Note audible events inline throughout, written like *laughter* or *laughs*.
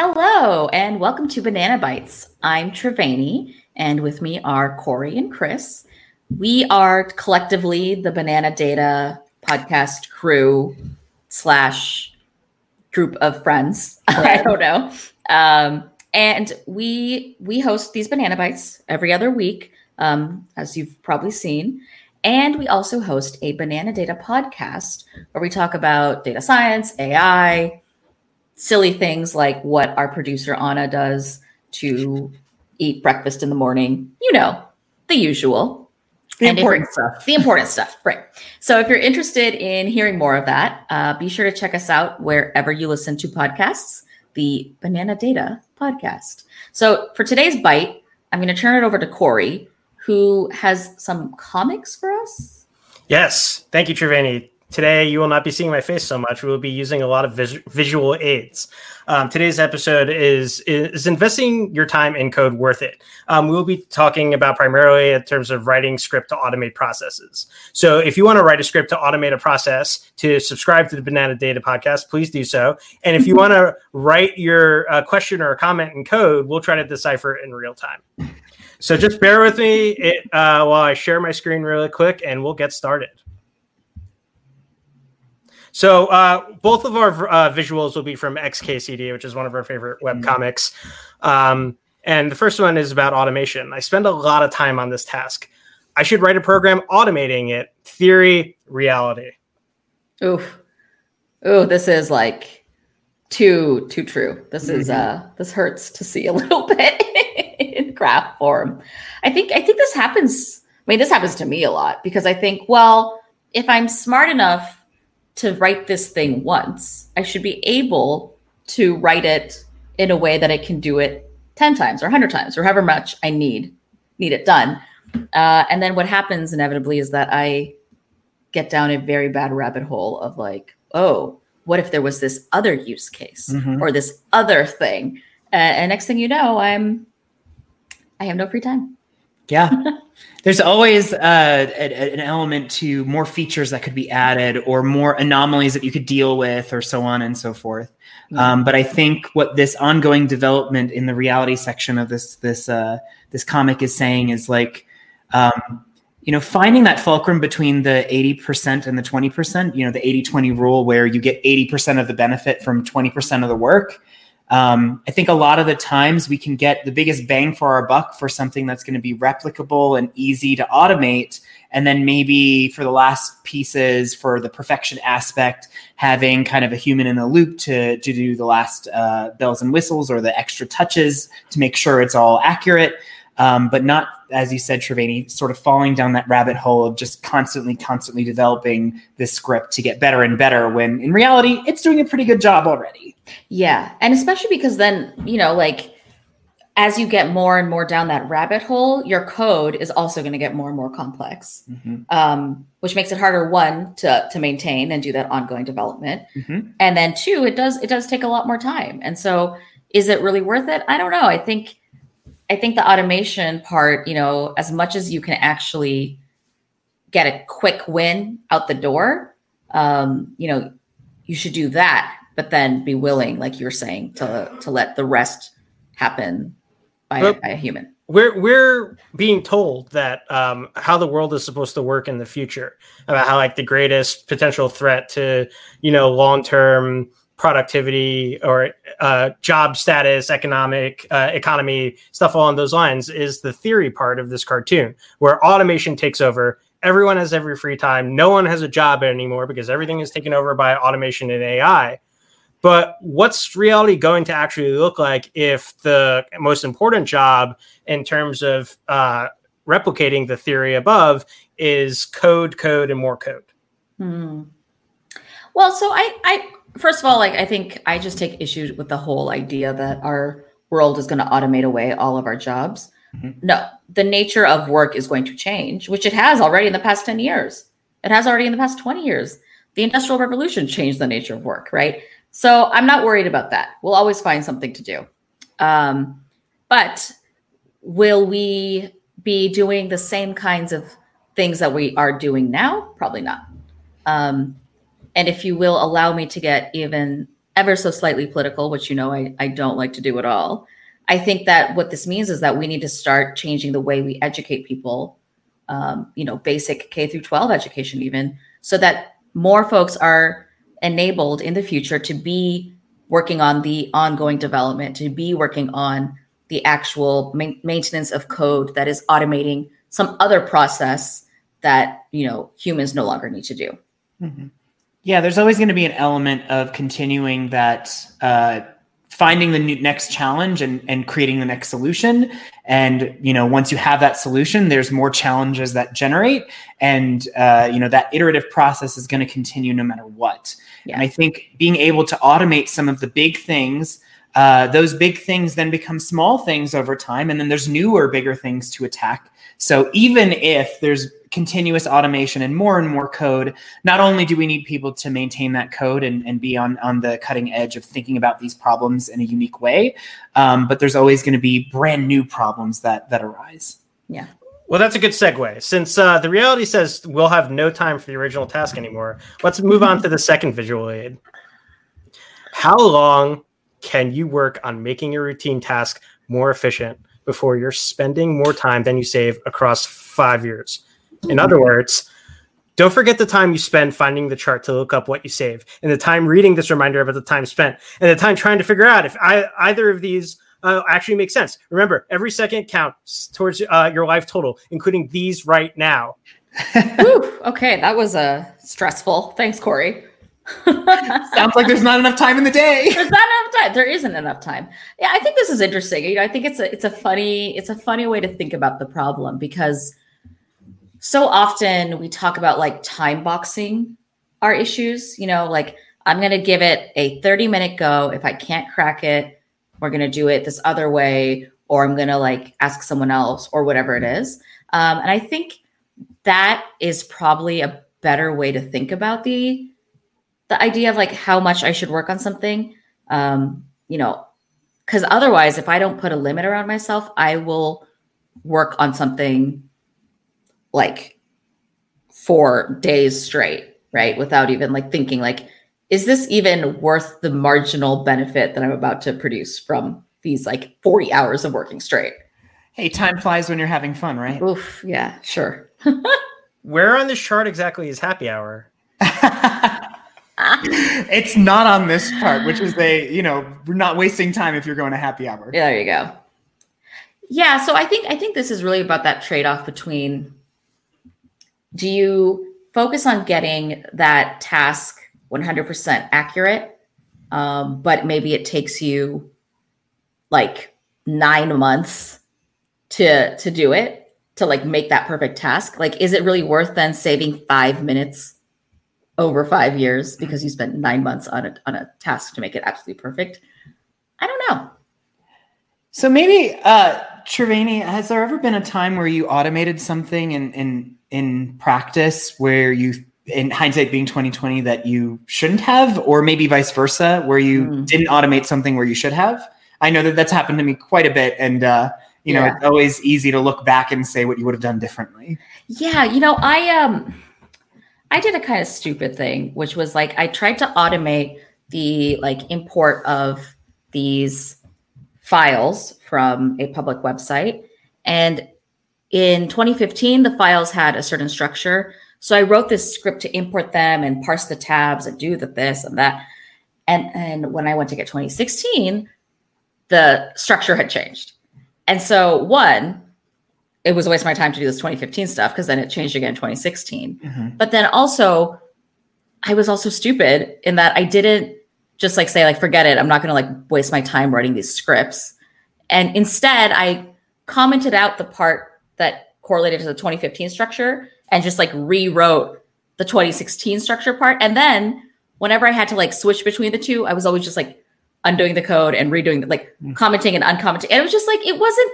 Hello, and welcome to Banana Bytes. I'm Triveni, and with me are Corey and Chris. We are collectively the Banana Data podcast crew slash group of friends. *laughs* I don't know. Um, and we we host these Banana Bytes every other week, um, as you've probably seen. And we also host a Banana Data podcast where we talk about data science, AI, silly things like what our producer Anna does to eat breakfast in the morning. You know, the usual. The And important stuff. The important stuff, right. So if you're interested in hearing more of that, uh, be sure to check us out wherever you listen to podcasts, the Banana Data podcast. So for today's bite, I'm going to turn it over to Corey, who has some comics for us. Yes. Thank you, Triveni. Today, you will not be seeing my face so much. We will be using a lot of vis- visual aids. Um, today's episode is is investing your time in code worth it. Um, we will be talking about primarily in terms of writing script to automate processes. So, if you want to write a script to automate a process to subscribe to the Banana Data podcast, please do so. And if you *laughs* want to write your uh, question or comment in code, we'll try to decipher it in real time. So just bear with me it, uh, while I share my screen really quick, and we'll get started. So uh, both of our uh, visuals will be from XKCD, which is one of our favorite web comics. Um, and the first one is about automation. I spend a lot of time on this task. I should write a program automating it. Theory, reality. Oof. Ooh, this is like too too true. This is uh this hurts to see a *laughs* little bit in graph form. I think I think this happens. I mean, this happens to me a lot because I think, well, if I'm smart enough to write this thing once, I should be able to write it in a way that I can do it 10 times or 100 times or however much I need need it done. Uh, and then what happens inevitably is that I get down a very bad rabbit hole of like, oh, what if there was this other use case Mm-hmm. Mhm. or this other thing? Uh, and next thing you know, I'm I have no free time. Yeah. *laughs* There's always uh, a- an element to more features that could be added or more anomalies that you could deal with or so on and so forth. Um, but I think what this ongoing development in the reality section of this this uh, this comic is saying is like, um, you know, finding that fulcrum between the 80% and the 20%, you know, the 80 20 rule where you get 80% of the benefit from 20% of the work. Um, I think a lot of the times we can get the biggest bang for our buck for something that's going to be replicable and easy to automate. And then maybe for the last pieces, for the perfection aspect, having kind of a human in the loop to, to do the last uh, bells and whistles or the extra touches to make sure it's all accurate. Um, but not, as you said, Triveni, sort of falling down that rabbit hole of just constantly, constantly developing this script to get better and better when in reality, it's doing a pretty good job already. Yeah. And especially because then, you know, like as you get more and more down that rabbit hole, your code is also going to get more and more complex, Mhm. um, which makes it harder one to to maintain and do that ongoing development, Mhm. and then two, it does it does take a lot more time. And so, is it really worth it? I don't know. I think I think the automation part, you know, as much as you can actually get a quick win out the door, um, you know, you should do that, but then be willing, like you're saying, to to let the rest happen by, But- by a human. We're we're being told that um, how the world is supposed to work in the future about how like the greatest potential threat to you know long term productivity or uh, job status, economic uh, economy stuff along those lines is the theory part of this cartoon where automation takes over. Everyone has every free time. No one has a job anymore because everything is taken over by automation and AI. But what's reality going to actually look like if the most important job in terms of uh, replicating the theory above is code, code, and more code? Hmm. Well, so I, I first of all, like I think I just take issue with the whole idea that our world is going to automate away all of our jobs. Mhm. No, the nature of work is going to change, which it has already in the past 10 years. It has already in the past 20 years. The Industrial Revolution changed the nature of work, right? So I'm not worried about that. We'll always find something to do. Um, but will we be doing the same kinds of things that we are doing now? Probably not. Um, and if you will allow me to get even ever so slightly political, which you know I, I don't like to do at all. I think that what this means is that we need to start changing the way we educate people, um, you know, basic K through 12 education, even so that more folks are enabled in the future to be working on the ongoing development, to be working on the actual ma- maintenance of code that is automating some other process that you know humans no longer need to do. Mm-hmm. Yeah, there's always going to be an element of continuing that, uh, finding the new, next challenge and, and creating the next solution. And you know, once you have that solution, there's more challenges that generate, and uh, you know that iterative process is going to continue no matter what. Yeah. And I think being able to automate some of the big things uh, those big things then become small things over time, and then there's newer, bigger things to attack. So even if there's continuous automation and more and more code, not only do we need people to maintain that code and, and be on, on the cutting edge of thinking about these problems in a unique way, um, but there's always going to be brand new problems that that arise. Yeah. Well, that's a good segue. Since uh, the reality says we'll have no time for the original task anymore, let's move on to the second visual aid. How long can you work on making your routine task more efficient before you're spending more time than you save across five years? In other words, don't forget the time you spend finding the chart to look up what you save, and the time reading this reminder about the time spent, and the time trying to figure out if I, either of these uh, actually make sense. Remember, every second counts towards uh, your life total, including these right now. *laughs* okay, that was uh, stressful. Thanks, Corey. Sounds like there's not enough time in the day. There's not enough time. There isn't enough time. Yeah, I think this is interesting. You know, I think it's a it's a funny it's a funny way to think about the problem because so often we talk about like time boxing our issues. You know, like I'm going to give it a 30 minute go. If I can't crack it, we're going to do it this other way, or I'm going to like ask someone else, or whatever it is. Um, and I think that is probably a better way to think about the the idea of like how much I should work on something, um, you know, because otherwise, if I don't put a limit around myself, I will work on something like for days straight, right? Without even like thinking, like, is this even worth the marginal benefit that I'm about to produce from these like 40 hours of working straight? Hey, time flies when you're having fun, right? Oof, yeah, sure. *laughs* Where on this chart exactly is happy hour? *laughs* *laughs* it's not on this part, which is they, you know, we're not wasting time if you're going to happy hour. Yeah, there you go. Yeah, so I think I think this is really about that trade-off between do you focus on getting that task 100% accurate, um, but maybe it takes you like nine months to to do it to like make that perfect task. Like, is it really worth then saving five minutes over five years because you spent nine months on a, on a task to make it absolutely perfect. I don't know. So maybe, uh, Triveni, has there ever been a time where you automated something in, in, in practice where you, in hindsight being 2020, that you shouldn't have, or maybe vice versa, where you mm. didn't automate something where you should have? I know that that's happened to me quite a bit. And, uh, you know, yeah. it's always easy to look back and say what you would have done differently. Yeah. You know, I, um, I did a kind of stupid thing, which was like I tried to automate the like import of these files from a public website. And in 2015, the files had a certain structure. So I wrote this script to import them and parse the tabs and do the this and that. And and when I went to get 2016, the structure had changed. And so one, it was a waste of my time to do this 2015 stuff because then it changed again 2016. Mm-hmm. But then also, I was also stupid in that I didn't just like say like forget it. I'm not going to like waste my time writing these scripts. And instead, I commented out the part that correlated to the 2015 structure and just like rewrote the 2016 structure part. And then whenever I had to like switch between the two, I was always just like undoing the code and redoing the, like mm-hmm. commenting and uncommenting. And it was just like it wasn't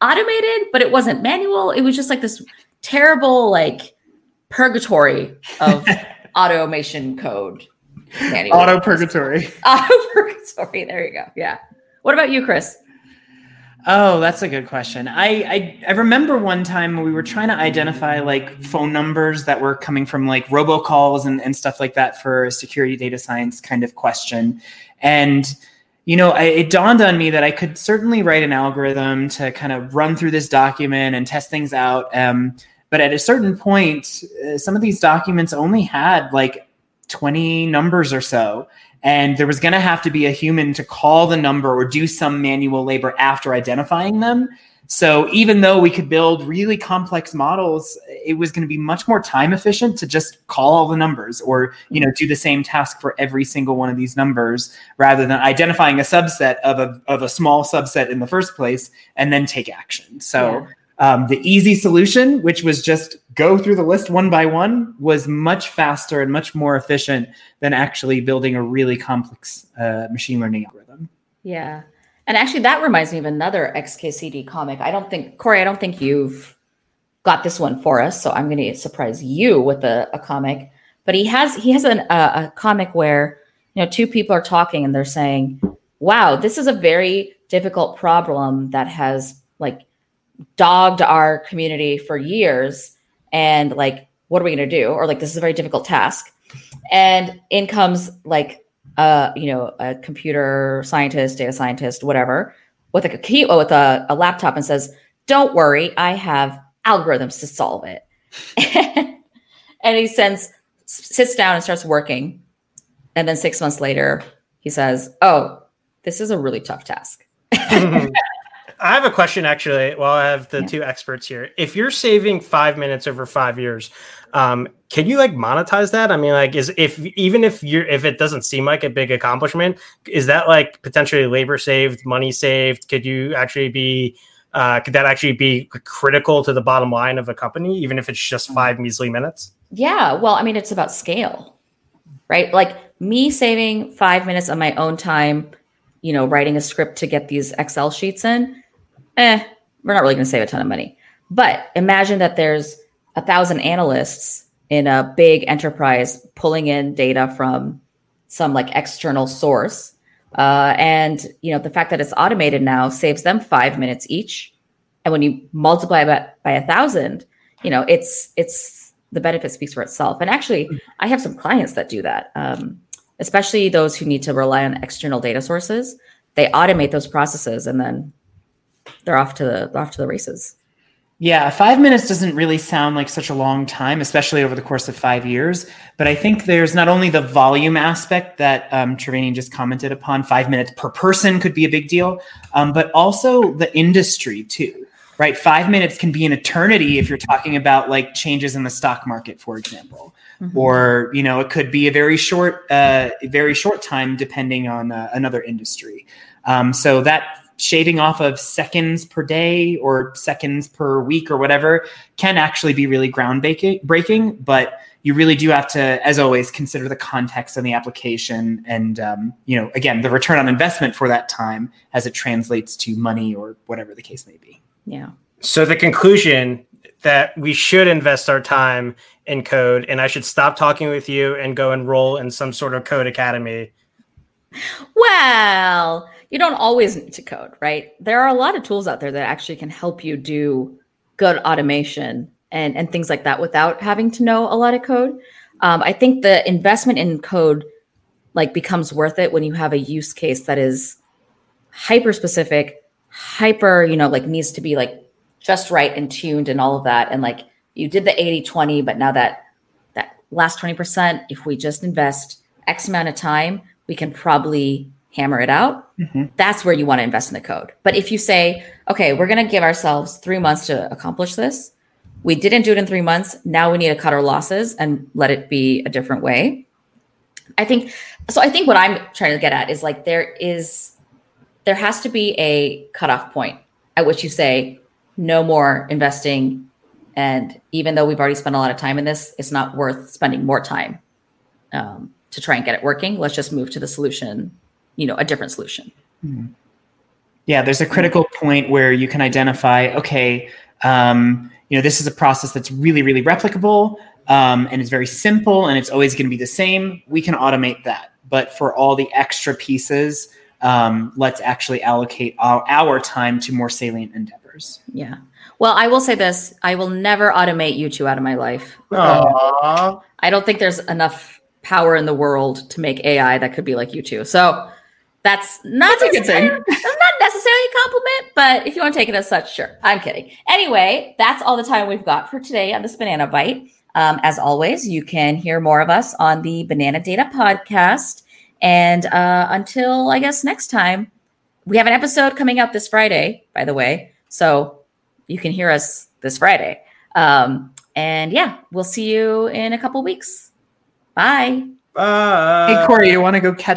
automated, but it wasn't manual. It was just like this terrible like purgatory of *laughs* automation code. Manual. Auto purgatory. *laughs* Auto purgatory. There you go. Yeah. What about you, Chris? Oh, that's a good question. I, I, I remember one time we were trying to identify like phone numbers that were coming from like robocalls and, and stuff like that for a security data science kind of question. And you know, I, it dawned on me that I could certainly write an algorithm to kind of run through this document and test things out. Um, but at a certain point, uh, some of these documents only had like 20 numbers or so and there was going to have to be a human to call the number or do some manual labor after identifying them. So even though we could build really complex models, it was going to be much more time efficient to just call all the numbers or you know do the same task for every single one of these numbers rather than identifying a subset of a of a small subset in the first place and then take action. So yeah. Um, the easy solution, which was just go through the list one by one, was much faster and much more efficient than actually building a really complex uh, machine learning algorithm. Yeah. And actually, that reminds me of another XKCD comic. I don't think, Corey, I don't think you've got this one for us. So I'm going to surprise you with a, a, comic. But he has he has an, a, a comic where you know two people are talking and they're saying, "Wow, this is a very difficult problem that has like dogged our community for years and like what are we going to do or like this is a very difficult task and in comes like you know a computer scientist data scientist whatever with a key with a, a laptop and says don't worry i have algorithms to solve it. *laughs* And he sends sits down and starts working. And then six months later he says oh this is a really tough task *laughs* I have a question actually. While I have the yeah. two experts here, if you're saving five minutes over five years, um, can you like monetize that? I mean, like, is if even if you're if it doesn't seem like a big accomplishment, is that like potentially labor saved, money saved? Could you actually be uh, could that actually be critical to the bottom line of a company, even if it's just mm. five measly minutes? Yeah. Well, I mean, it's about scale, right? Like me saving five minutes of my own time, you know, writing a script to get these Excel sheets in eh, we're not really going to save a ton of money. But imagine that there's a thousand analysts in a big enterprise pulling in data from some like external source. Uh, and you know the fact that it's automated now saves them five minutes each. And when you multiply by, by a thousand, you know it's it's the benefit speaks for itself. And actually, I have some clients that do that, um, especially those who need to rely on external data sources. They automate those processes, and then they're off to the off to the races. Yeah, five minutes doesn't really sound like such a long time, especially over the course of five years. But I think there's not only the volume aspect that um, Triveni just commented upon, five minutes per person could be a big deal, um, but also the industry too, right? Five minutes can be an eternity if you're talking about like changes in the stock market, for example. Mm-hmm. Or you know, it could be a very short, uh, very short time depending on uh, another industry. Um, so that shaving off of seconds per day or seconds per week or whatever can actually be really groundbreaking. But you really do have to, as always, consider the context and the application, and um, you know, again, the return on investment for that time as it translates to money or whatever the case may be. Yeah. So the conclusion that we should invest our time in code, and I should stop talking with you and go enroll in some sort of code academy. Well, you don't always need to code, right? There are a lot of tools out there that actually can help you do good automation and, and things like that without having to know a lot of code. Um, I think the investment in code like becomes worth it when you have a use case that is hyper specific, hyper, you know, like needs to be like just right and tuned and all of that. And like you did the 80 20, but now that that last 20%, if we just invest X amount of time, we can probably hammer it out, mm-hmm. that's where you want to invest in the code. But if you say, okay, we're going to give ourselves three months to accomplish this, we didn't do it in three months. Now we need to cut our losses and let it be a different way. I think so. I think what I'm trying to get at is like there is, there has to be a cutoff point at which you say, no more investing. And even though we've already spent a lot of time in this, it's not worth spending more time um, to try and get it working. Let's just move to the solution you know a different solution mm-hmm. yeah there's a critical point where you can identify okay um, you know this is a process that's really really replicable um, and it's very simple and it's always going to be the same we can automate that but for all the extra pieces um, let's actually allocate our, our time to more salient endeavors. Yeah. Well, I will say this: I will never automate you two out of my life. Aww. I don't think there's enough power in the world to make AI that could be like you two. So that's not That's a good thing. That's not necessarily a compliment, but if you want to take it as such, sure. I'm kidding. Anyway, that's all the time we've got for today on this banana byte. Um, as always, you can hear more of us on the Banana Data podcast. And uh, until I guess next time, we have an episode coming out this Friday, by the way. So you can hear us this Friday. Um, and yeah, we'll see you in a couple weeks. Bye. Bye. hey, Corey, you want to go catch